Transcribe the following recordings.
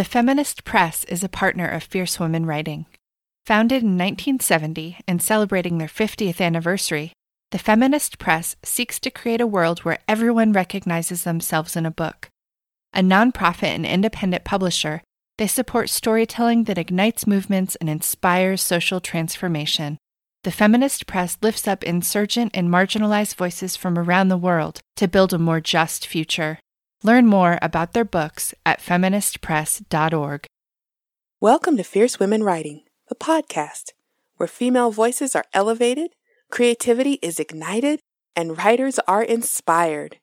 The Feminist Press is a partner of Fierce Women Writing. Founded in 1970 and celebrating their 50th anniversary, the Feminist Press seeks to create a world where everyone recognizes themselves in a book. A nonprofit and independent publisher, they support storytelling that ignites movements and inspires social transformation. The Feminist Press lifts up insurgent and marginalized voices from around the world to build a more just future. Learn more about their books at feministpress.org. Welcome to Fierce Women Writing, the podcast where female voices are elevated, creativity is ignited, and writers are inspired.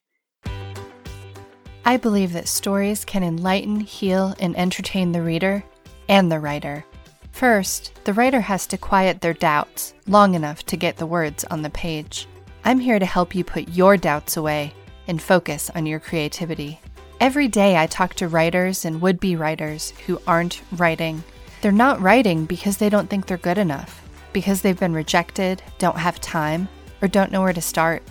I believe that stories can enlighten, heal, and entertain the reader and the writer. First, the writer has to quiet their doubts long enough to get the words on the page. I'm here to help you put your doubts away and focus on your creativity. Every day I talk to writers and would be writers who aren't writing. They're not writing because they don't think they're good enough, because they've been rejected, don't have time, or don't know where to start.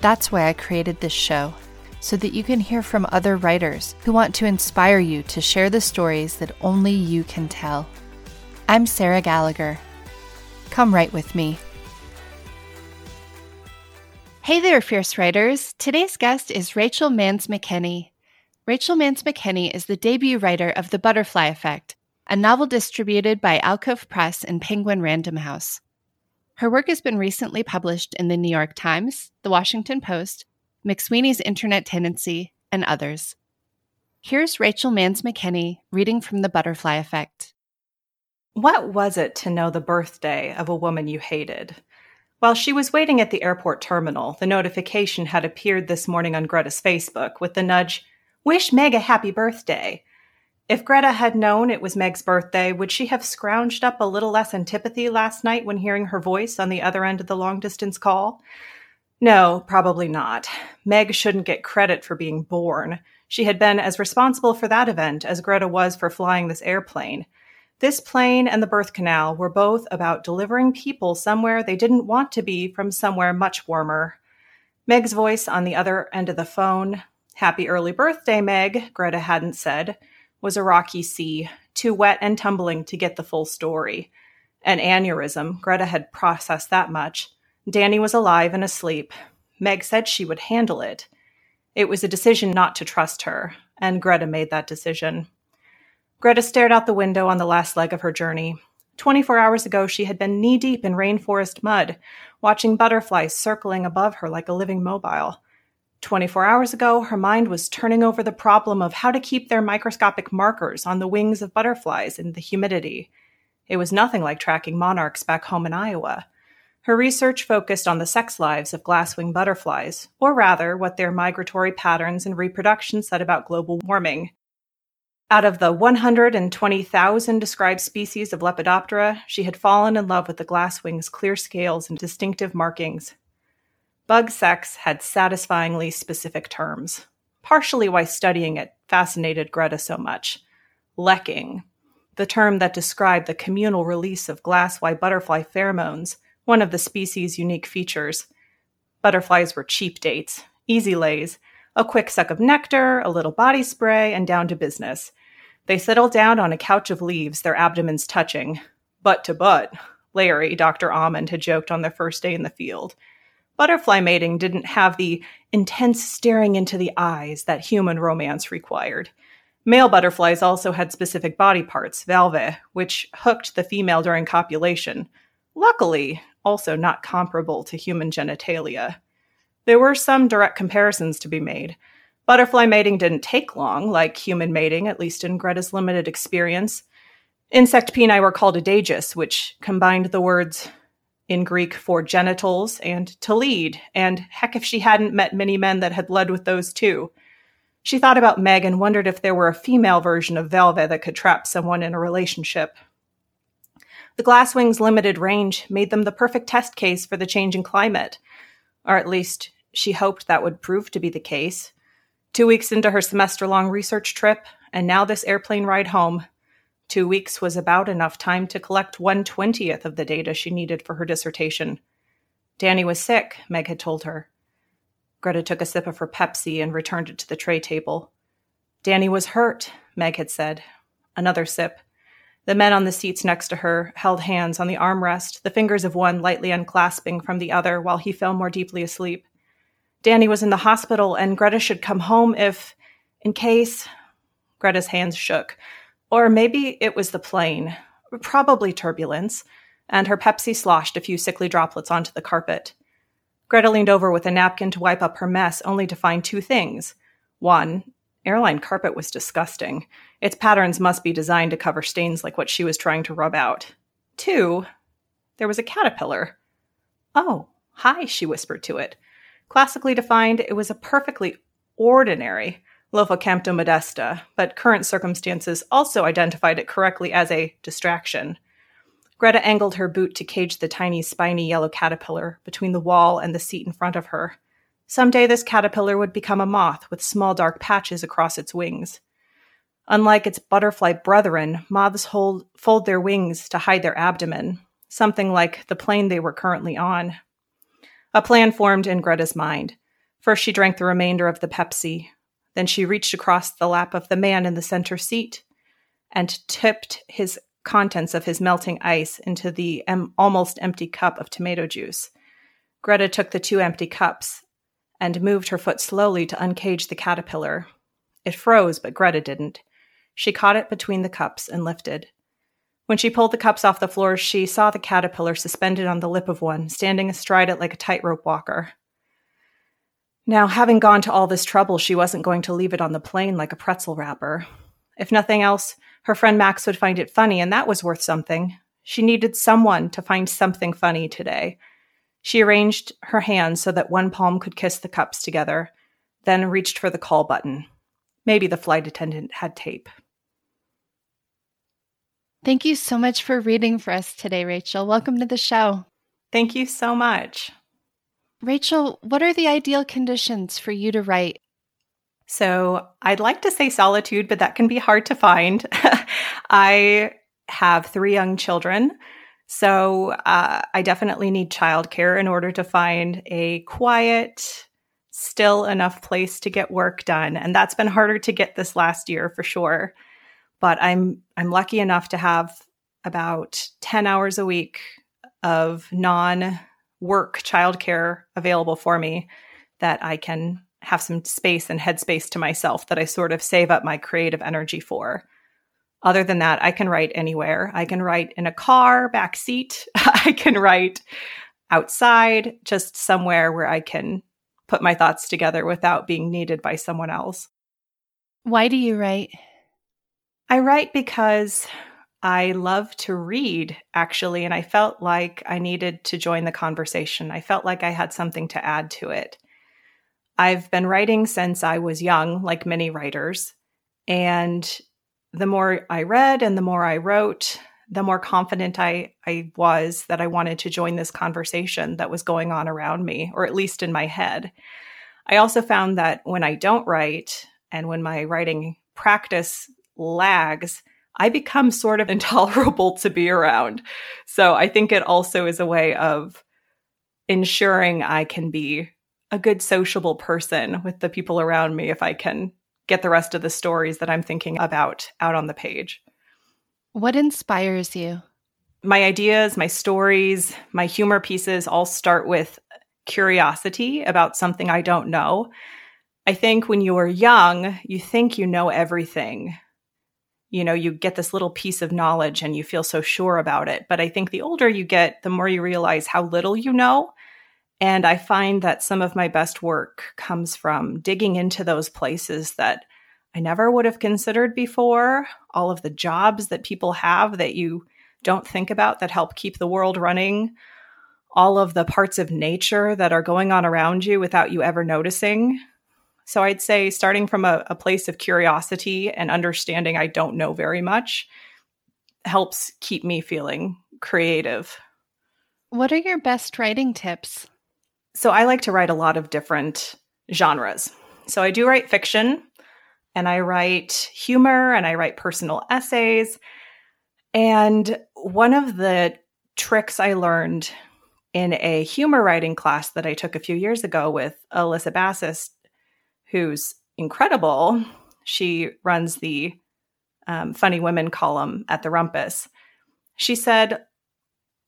That's why I created this show, so that you can hear from other writers who want to inspire you to share the stories that only you can tell. I'm Sarah Gallagher. Come write with me. Hey there, fierce writers. Today's guest is Rachel Mans McKenny. Rachel Mans McKenny is the debut writer of The Butterfly Effect, a novel distributed by Alcove Press and Penguin Random House. Her work has been recently published in the New York Times, The Washington Post, McSweeney's Internet Tendency, and others. Here's Rachel Mans McKenny reading from The Butterfly Effect. What was it to know the birthday of a woman you hated? While she was waiting at the airport terminal, the notification had appeared this morning on Greta's Facebook with the nudge, Wish Meg a happy birthday. If Greta had known it was Meg's birthday, would she have scrounged up a little less antipathy last night when hearing her voice on the other end of the long distance call? No, probably not. Meg shouldn't get credit for being born. She had been as responsible for that event as Greta was for flying this airplane. This plane and the birth canal were both about delivering people somewhere they didn't want to be from somewhere much warmer. Meg's voice on the other end of the phone, Happy early birthday, Meg, Greta hadn't said, was a rocky sea, too wet and tumbling to get the full story. An aneurysm, Greta had processed that much. Danny was alive and asleep. Meg said she would handle it. It was a decision not to trust her, and Greta made that decision. Greta stared out the window on the last leg of her journey. 24 hours ago, she had been knee deep in rainforest mud, watching butterflies circling above her like a living mobile. 24 hours ago, her mind was turning over the problem of how to keep their microscopic markers on the wings of butterflies in the humidity. It was nothing like tracking monarchs back home in Iowa. Her research focused on the sex lives of glasswing butterflies, or rather, what their migratory patterns and reproduction said about global warming. Out of the 120,000 described species of Lepidoptera, she had fallen in love with the glasswing's clear scales and distinctive markings. Bug sex had satisfyingly specific terms, partially why studying it fascinated Greta so much. Lekking, the term that described the communal release of glasswing butterfly pheromones, one of the species' unique features. Butterflies were cheap dates, easy lays, a quick suck of nectar, a little body spray, and down to business. They settled down on a couch of leaves, their abdomens touching. Butt to butt, Larry, Dr. Almond, had joked on their first day in the field. Butterfly mating didn't have the intense staring into the eyes that human romance required. Male butterflies also had specific body parts, valvae, which hooked the female during copulation. Luckily, also not comparable to human genitalia. There were some direct comparisons to be made. Butterfly mating didn't take long, like human mating, at least in Greta's limited experience. Insect peni were called aedeagi, which combined the words in Greek for genitals and to lead, and heck if she hadn't met many men that had led with those too. She thought about Meg and wondered if there were a female version of valva that could trap someone in a relationship. The glasswing's limited range made them the perfect test case for the changing climate, or at least she hoped that would prove to be the case. Two weeks into her semester long research trip, and now this airplane ride home. Two weeks was about enough time to collect one twentieth of the data she needed for her dissertation. Danny was sick, Meg had told her. Greta took a sip of her Pepsi and returned it to the tray table. Danny was hurt, Meg had said. Another sip. The men on the seats next to her held hands on the armrest, the fingers of one lightly unclasping from the other while he fell more deeply asleep. Danny was in the hospital and Greta should come home if, in case. Greta's hands shook. Or maybe it was the plane. Probably turbulence. And her Pepsi sloshed a few sickly droplets onto the carpet. Greta leaned over with a napkin to wipe up her mess, only to find two things. One, airline carpet was disgusting. Its patterns must be designed to cover stains like what she was trying to rub out. Two, there was a caterpillar. Oh, hi, she whispered to it. Classically defined, it was a perfectly ordinary Lophocampa modesta, but current circumstances also identified it correctly as a distraction. Greta angled her boot to cage the tiny, spiny yellow caterpillar between the wall and the seat in front of her. Some day this caterpillar would become a moth with small dark patches across its wings. Unlike its butterfly brethren, moths hold, fold their wings to hide their abdomen, something like the plane they were currently on. A plan formed in Greta's mind. First, she drank the remainder of the Pepsi. Then she reached across the lap of the man in the center seat and tipped his contents of his melting ice into the em- almost empty cup of tomato juice. Greta took the two empty cups and moved her foot slowly to uncage the caterpillar. It froze, but Greta didn't. She caught it between the cups and lifted. When she pulled the cups off the floor, she saw the caterpillar suspended on the lip of one, standing astride it like a tightrope walker. Now, having gone to all this trouble, she wasn't going to leave it on the plane like a pretzel wrapper. If nothing else, her friend Max would find it funny, and that was worth something. She needed someone to find something funny today. She arranged her hands so that one palm could kiss the cups together, then reached for the call button. Maybe the flight attendant had tape. Thank you so much for reading for us today, Rachel. Welcome to the show. Thank you so much. Rachel, what are the ideal conditions for you to write? So, I'd like to say solitude, but that can be hard to find. I have three young children. So, uh, I definitely need childcare in order to find a quiet, still enough place to get work done. And that's been harder to get this last year for sure but I'm I'm lucky enough to have about 10 hours a week of non work childcare available for me that I can have some space and headspace to myself that I sort of save up my creative energy for. Other than that, I can write anywhere. I can write in a car, back seat. I can write outside, just somewhere where I can put my thoughts together without being needed by someone else. Why do you write? I write because I love to read, actually, and I felt like I needed to join the conversation. I felt like I had something to add to it. I've been writing since I was young, like many writers, and the more I read and the more I wrote, the more confident I, I was that I wanted to join this conversation that was going on around me, or at least in my head. I also found that when I don't write and when my writing practice lags, I become sort of intolerable to be around. So I think it also is a way of ensuring I can be a good sociable person with the people around me if I can get the rest of the stories that I'm thinking about out on the page. What inspires you? My ideas, my stories, my humor pieces all start with curiosity about something I don't know. I think when you are young, you think you know everything you know, you get this little piece of knowledge and you feel so sure about it. But I think the older you get, the more you realize how little you know. And I find that some of my best work comes from digging into those places that I never would have considered before, all of the jobs that people have that you don't think about that help keep the world running, all of the parts of nature that are going on around you without you ever noticing. So I'd say starting from a, a place of curiosity and understanding I don't know very much helps keep me feeling creative. What are your best writing tips? So I like to write a lot of different genres. So I do write fiction and I write humor and I write personal essays. And one of the tricks I learned in a humor writing class that I took a few years ago with Elissa Bassist who's incredible. She runs the um, Funny Women column at the Rumpus. She said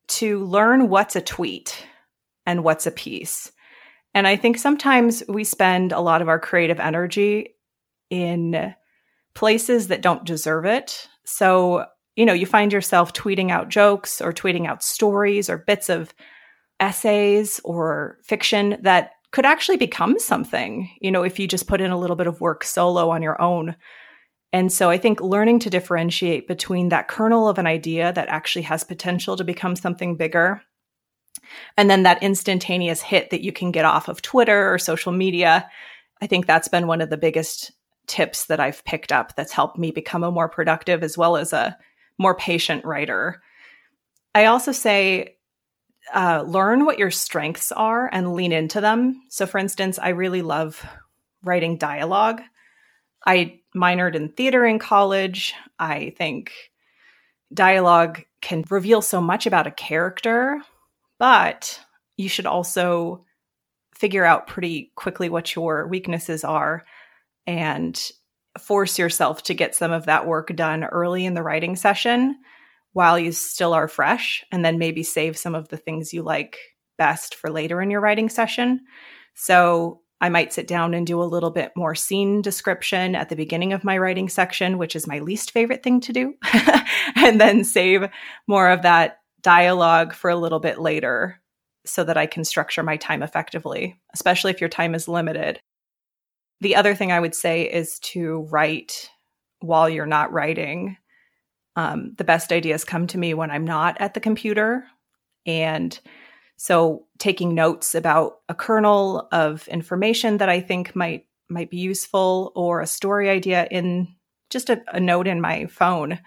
to learn what's a tweet and what's a piece. And I think sometimes we spend a lot of our creative energy in places that don't deserve it. So, you know, you find yourself tweeting out jokes or tweeting out stories or bits of essays or fiction that could actually become something, you know, if you just put in a little bit of work solo on your own. And so I think learning to differentiate between that kernel of an idea that actually has potential to become something bigger and then that instantaneous hit that you can get off of Twitter or social media. I think that's been one of the biggest tips that I've picked up that's helped me become a more productive as well as a more patient writer. I also say uh, learn what your strengths are and lean into them. So, for instance, I really love writing dialogue. I minored in theater in college. I think dialogue can reveal so much about a character, but you should also figure out pretty quickly what your weaknesses are and force yourself to get some of that work done early in the writing session while you still are fresh, and then maybe save some of the things you like best for later in your writing session. So I might sit down and do a little bit more scene description at the beginning of my writing section, which is my least favorite thing to do, and then save more of that dialogue for a little bit later so that I can structure my time effectively, especially if your time is limited. The other thing I would say is to write while you're not writing. Um, the best ideas come to me when I'm not at the computer. And so taking notes about a kernel of information that I think might might be useful or a story idea in just a, a note in my phone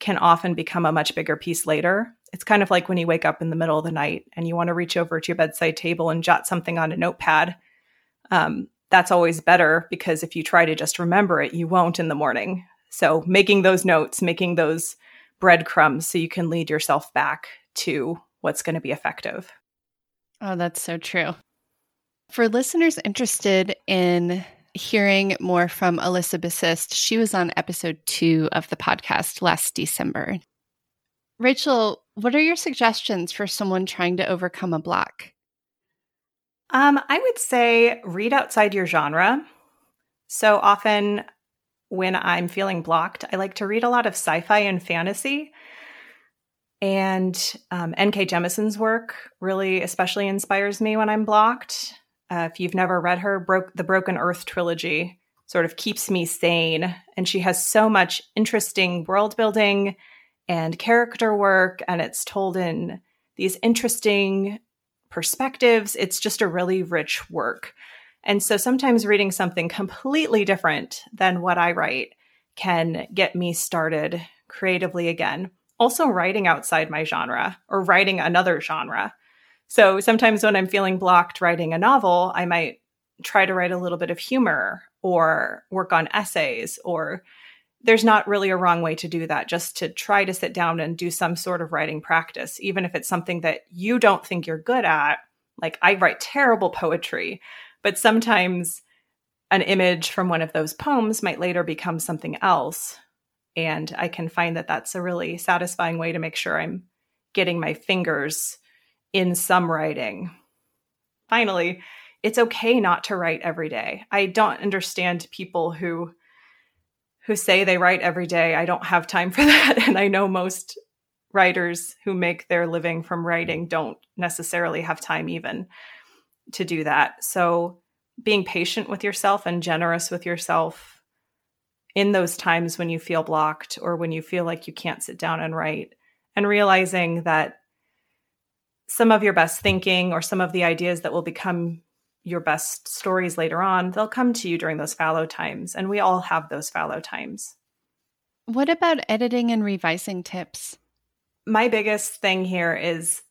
can often become a much bigger piece later. It's kind of like when you wake up in the middle of the night and you want to reach over to your bedside table and jot something on a notepad. Um, that's always better because if you try to just remember it, you won't in the morning. So making those notes, making those breadcrumbs so you can lead yourself back to what's going to be effective. Oh, that's so true. For listeners interested in hearing more from Elissa Bassist, she was on episode two of the podcast last December. Rachel, what are your suggestions for someone trying to overcome a block? Um, I would say read outside your genre. So often when I'm feeling blocked, I like to read a lot of sci fi and fantasy. And um, N.K. Jemisin's work really especially inspires me when I'm blocked. Uh, if you've never read her, the Broken Earth trilogy sort of keeps me sane. And she has so much interesting world building and character work, and it's told in these interesting perspectives. It's just a really rich work. And so sometimes reading something completely different than what I write can get me started creatively again. Also, writing outside my genre or writing another genre. So sometimes when I'm feeling blocked writing a novel, I might try to write a little bit of humor or work on essays or there's not really a wrong way to do that just to try to sit down and do some sort of writing practice even if it's something that you don't think you're good at like i write terrible poetry but sometimes an image from one of those poems might later become something else. And I can find that that's a really satisfying way to make sure I'm getting my fingers in some writing. Finally, it's okay not to write every day. I don't understand people who who say they write every day. I don't have time for that and I know most writers who make their living from writing don't necessarily have time even to do that. So being patient with yourself and generous with yourself in those times when you feel blocked or when you feel like you can't sit down and write and realizing that some of your best thinking or some of the ideas that will become your best stories later on, they'll come to you during those fallow times. And we all have those fallow times. What about editing and revising tips? My biggest thing here is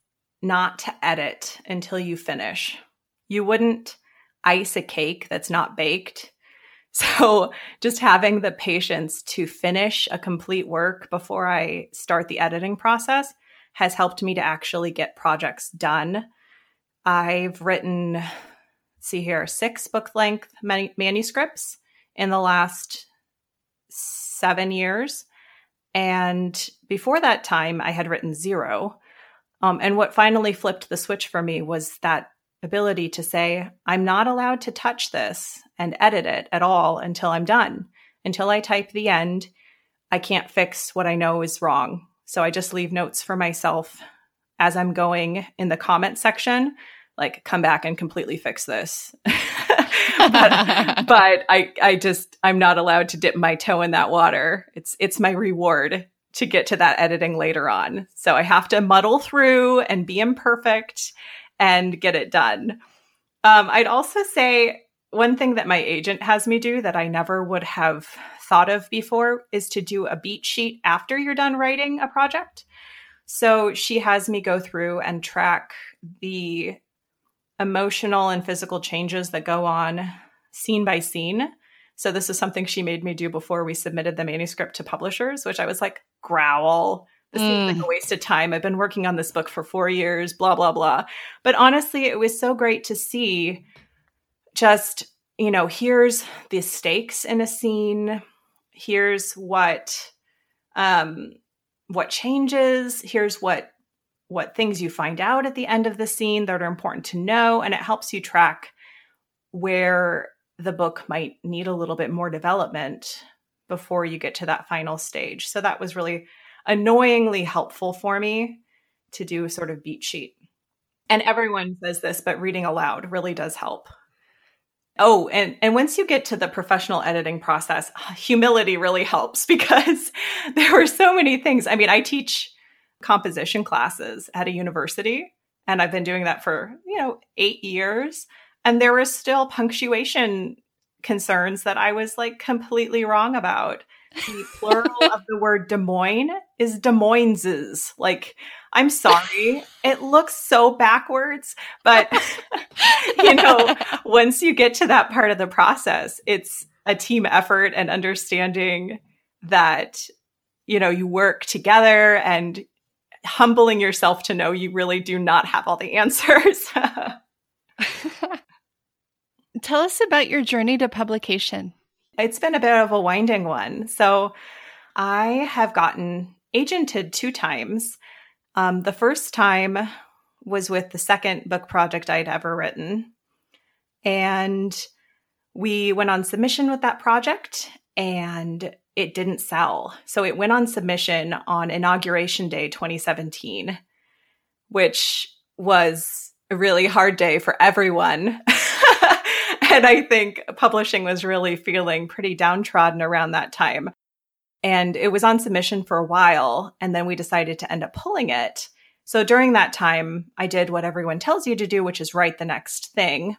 not to edit until you finish you wouldn't ice a cake that's not baked. So, just having the patience to finish a complete work before I start the editing process has helped me to actually get projects done. I've written, see here, six book length manuscripts in the last seven years. And before that time, I had written zero. Um, and what finally flipped the switch for me was that ability to say, I'm not allowed to touch this and edit it at all until I'm done. Until I type the end, I can't fix what I know is wrong. So I just leave notes for myself as I'm going in the comment section, like come back and completely fix this. but, but I I just I'm not allowed to dip my toe in that water. It's it's my reward to get to that editing later on. So I have to muddle through and be imperfect and get it done. Um, I'd also say one thing that my agent has me do that I never would have thought of before is to do a beat sheet after you're done writing a project. So she has me go through and track the emotional and physical changes that go on scene by scene. So this is something she made me do before we submitted the manuscript to publishers, which I was like, growl. This mm. seems like a waste of time. I've been working on this book for four years, blah, blah, blah. But honestly, it was so great to see just, you know, here's the stakes in a scene. Here's what um what changes, here's what what things you find out at the end of the scene that are important to know and it helps you track where the book might need a little bit more development before you get to that final stage. So that was really annoyingly helpful for me to do sort of beat sheet. And everyone says this, but reading aloud really does help. Oh, and, and once you get to the professional editing process, humility really helps because there were so many things. I mean, I teach composition classes at a university, and I've been doing that for, you know, eight years. And there were still punctuation concerns that I was like completely wrong about. The plural of the word Des Moines is Des Moineses. Like, I'm sorry, it looks so backwards, but you know, once you get to that part of the process, it's a team effort and understanding that you know you work together and humbling yourself to know you really do not have all the answers. Tell us about your journey to publication. It's been a bit of a winding one. So, I have gotten agented two times. Um, the first time was with the second book project I'd ever written. And we went on submission with that project and it didn't sell. So it went on submission on Inauguration Day 2017, which was a really hard day for everyone. and I think publishing was really feeling pretty downtrodden around that time. And it was on submission for a while. And then we decided to end up pulling it. So during that time, I did what everyone tells you to do, which is write the next thing.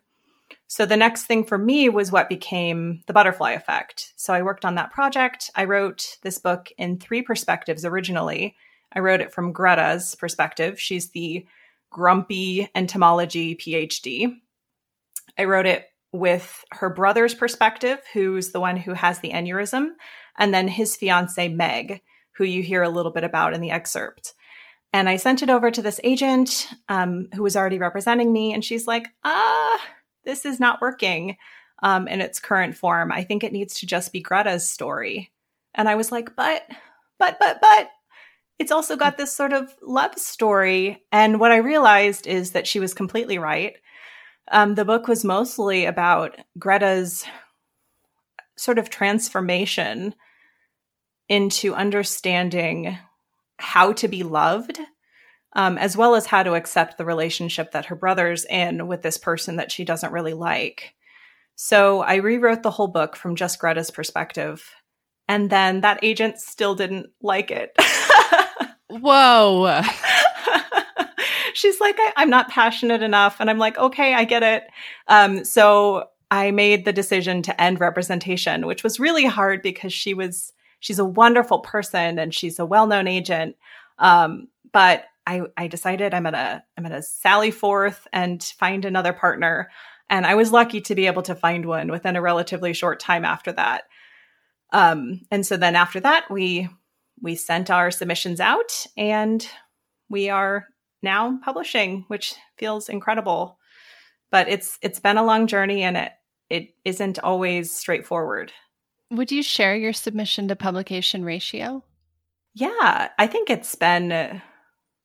So the next thing for me was what became the butterfly effect. So I worked on that project. I wrote this book in three perspectives originally. I wrote it from Greta's perspective. She's the grumpy entomology PhD. I wrote it with her brother's perspective, who's the one who has the aneurysm, and then his fiance, Meg, who you hear a little bit about in the excerpt. And I sent it over to this agent um, who was already representing me, and she's like, ah, this is not working um, in its current form. I think it needs to just be Greta's story. And I was like, but, but, but, but, it's also got this sort of love story. And what I realized is that she was completely right. Um, the book was mostly about Greta's sort of transformation into understanding how to be loved, um, as well as how to accept the relationship that her brother's in with this person that she doesn't really like. So I rewrote the whole book from just Greta's perspective. And then that agent still didn't like it. Whoa. She's like, I- am not passionate enough. And I'm like, okay, I get it. Um, so I made the decision to end representation, which was really hard because she was she's a wonderful person and she's a well-known agent. Um, but I, I decided I'm gonna I'm gonna sally forth and find another partner. And I was lucky to be able to find one within a relatively short time after that. Um, and so then after that, we we sent our submissions out and we are now publishing, which feels incredible. But it's it's been a long journey and it it isn't always straightforward. Would you share your submission to publication ratio? Yeah, I think it's been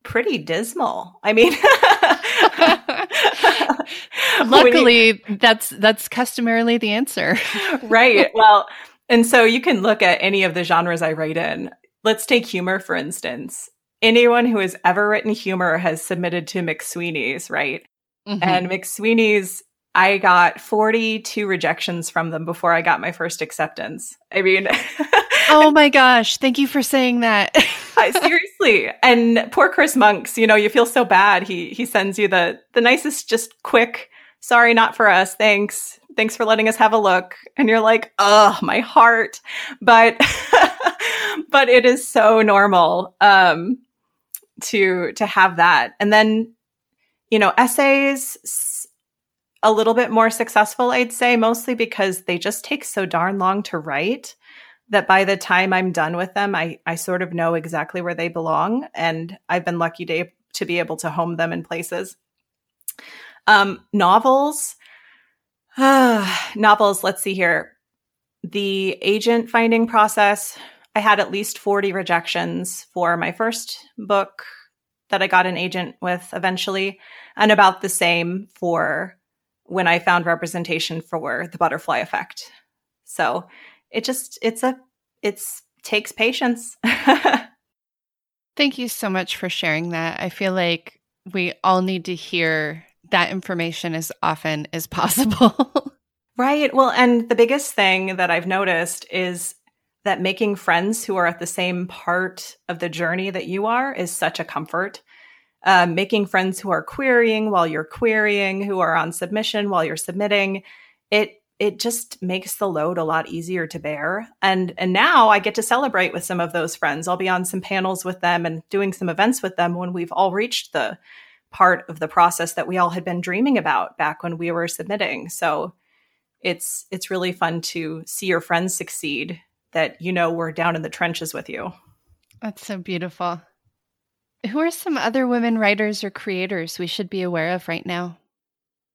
pretty dismal. I mean, luckily you, that's that's customarily the answer. right. Well, and so you can look at any of the genres I write in. Let's take humor for instance. Anyone who has ever written humor has submitted to McSweeney's, right? Mm-hmm. And McSweeney's I got 42 rejections from them before I got my first acceptance. I mean, oh my gosh, thank you for saying that. Seriously. And poor Chris Monks, you know, you feel so bad. He he sends you the the nicest just quick, sorry not for us. Thanks. Thanks for letting us have a look. And you're like, "Oh, my heart." But but it is so normal um to to have that. And then you know, essays a little bit more successful, I'd say, mostly because they just take so darn long to write that by the time I'm done with them, I, I sort of know exactly where they belong. And I've been lucky to, to be able to home them in places. Um, novels, uh, novels, let's see here. The agent finding process, I had at least 40 rejections for my first book that I got an agent with eventually, and about the same for when I found representation for the butterfly effect. So it just it's a it's takes patience. Thank you so much for sharing that. I feel like we all need to hear that information as often as possible. right. Well, and the biggest thing that I've noticed is that making friends who are at the same part of the journey that you are is such a comfort um, making friends who are querying while you're querying, who are on submission while you're submitting. It it just makes the load a lot easier to bear. And and now I get to celebrate with some of those friends. I'll be on some panels with them and doing some events with them when we've all reached the part of the process that we all had been dreaming about back when we were submitting. So it's it's really fun to see your friends succeed that you know we're down in the trenches with you. That's so beautiful. Who are some other women writers or creators we should be aware of right now?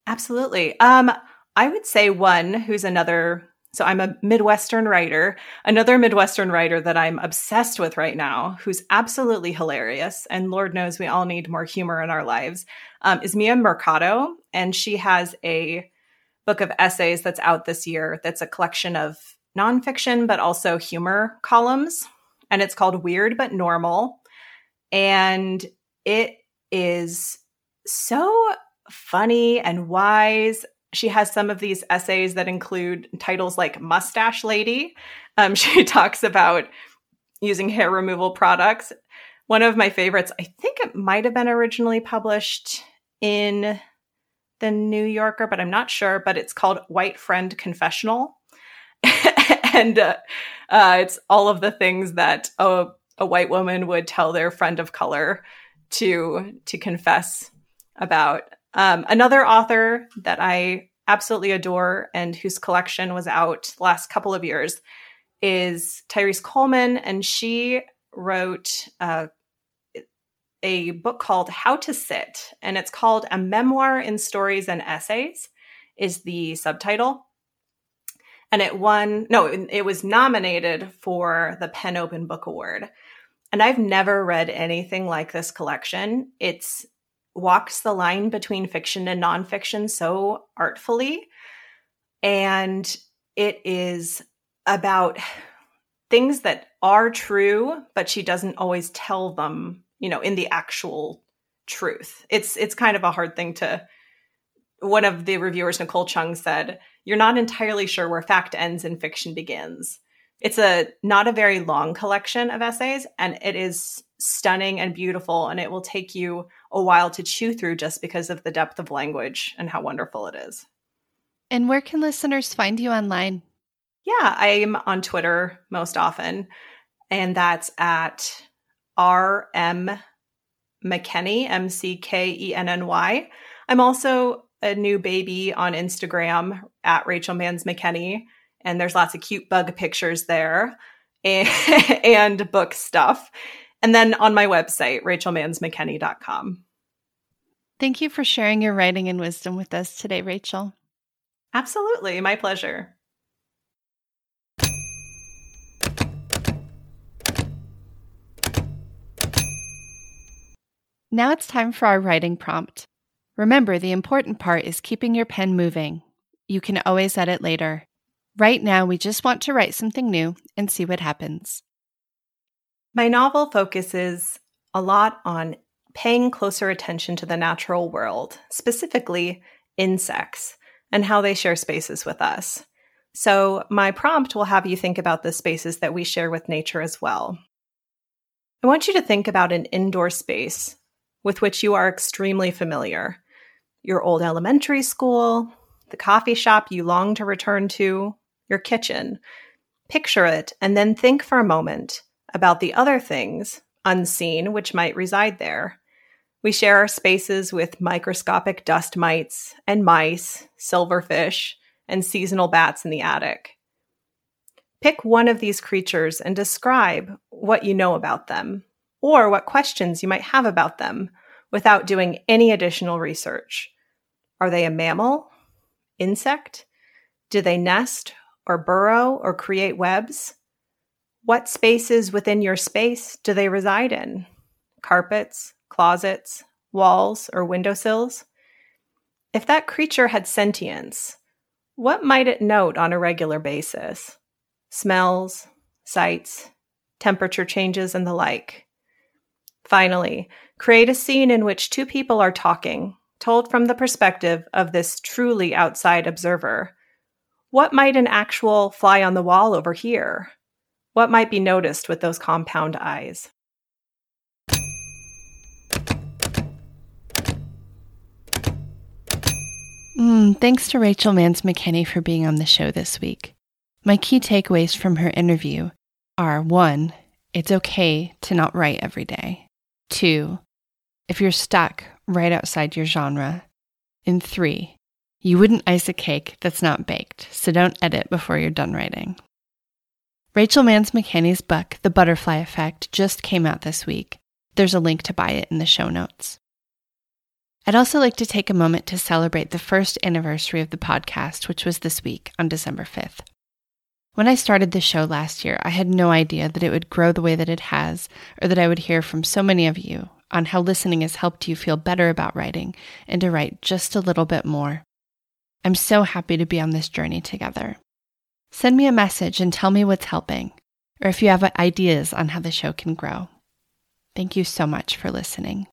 Absolutely. Um, I would say one who's another. So I'm a Midwestern writer. Another Midwestern writer that I'm obsessed with right now, who's absolutely hilarious, and Lord knows we all need more humor in our lives, um, is Mia Mercado, and she has a book of essays that's out this year. That's a collection of nonfiction but also humor columns, and it's called Weird but Normal and it is so funny and wise. She has some of these essays that include titles like Mustache Lady. Um, she talks about using hair removal products. One of my favorites, I think it might have been originally published in the New Yorker, but I'm not sure. But it's called White Friend Confessional. and uh, uh, it's all of the things that a a white woman would tell their friend of color to to confess about. Um, another author that I absolutely adore and whose collection was out last couple of years is Tyrese Coleman, and she wrote uh, a book called How to Sit, and it's called A Memoir in Stories and Essays, is the subtitle. And it won, no, it was nominated for the PEN Open Book Award. And I've never read anything like this collection. It's walks the line between fiction and nonfiction so artfully. And it is about things that are true, but she doesn't always tell them, you know, in the actual truth. It's it's kind of a hard thing to one of the reviewers, Nicole Chung, said, You're not entirely sure where fact ends and fiction begins. It's a not a very long collection of essays and it is stunning and beautiful and it will take you a while to chew through just because of the depth of language and how wonderful it is. And where can listeners find you online? Yeah, I'm on Twitter most often and that's at RM McKenny, M C K E N N Y. I'm also a new baby on Instagram at Rachel Mans McKenny and there's lots of cute bug pictures there and, and book stuff. And then on my website, rachelmansmckenny.com. Thank you for sharing your writing and wisdom with us today, Rachel. Absolutely. My pleasure. Now it's time for our writing prompt. Remember, the important part is keeping your pen moving. You can always edit later. Right now, we just want to write something new and see what happens. My novel focuses a lot on paying closer attention to the natural world, specifically insects, and how they share spaces with us. So, my prompt will have you think about the spaces that we share with nature as well. I want you to think about an indoor space with which you are extremely familiar your old elementary school, the coffee shop you long to return to, your kitchen. Picture it and then think for a moment about the other things unseen which might reside there. We share our spaces with microscopic dust mites and mice, silverfish, and seasonal bats in the attic. Pick one of these creatures and describe what you know about them, or what questions you might have about them without doing any additional research. Are they a mammal? Insect? Do they nest or burrow or create webs? What spaces within your space do they reside in? Carpets, closets, walls, or windowsills? If that creature had sentience, what might it note on a regular basis? Smells, sights, temperature changes, and the like. Finally, create a scene in which two people are talking, told from the perspective of this truly outside observer. What might an actual fly on the wall overhear? What might be noticed with those compound eyes? Mm, thanks to Rachel Mans McKenny for being on the show this week. My key takeaways from her interview are one, it's okay to not write every day. Two, if you're stuck right outside your genre. And three, you wouldn't ice a cake that's not baked, so don't edit before you're done writing. Rachel Mans McKenny's book, The Butterfly Effect, just came out this week. There's a link to buy it in the show notes. I'd also like to take a moment to celebrate the first anniversary of the podcast, which was this week on December 5th. When I started the show last year, I had no idea that it would grow the way that it has, or that I would hear from so many of you on how listening has helped you feel better about writing and to write just a little bit more. I'm so happy to be on this journey together. Send me a message and tell me what's helping, or if you have ideas on how the show can grow. Thank you so much for listening.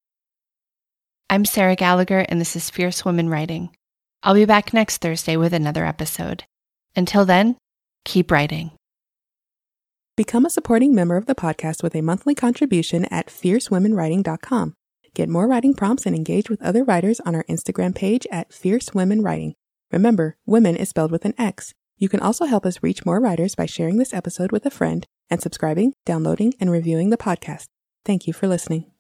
I'm Sarah Gallagher, and this is Fierce Women Writing. I'll be back next Thursday with another episode. Until then, keep writing. Become a supporting member of the podcast with a monthly contribution at fiercewomenwriting.com. Get more writing prompts and engage with other writers on our Instagram page at Fierce Women Writing. Remember, women is spelled with an X. You can also help us reach more writers by sharing this episode with a friend and subscribing, downloading, and reviewing the podcast. Thank you for listening.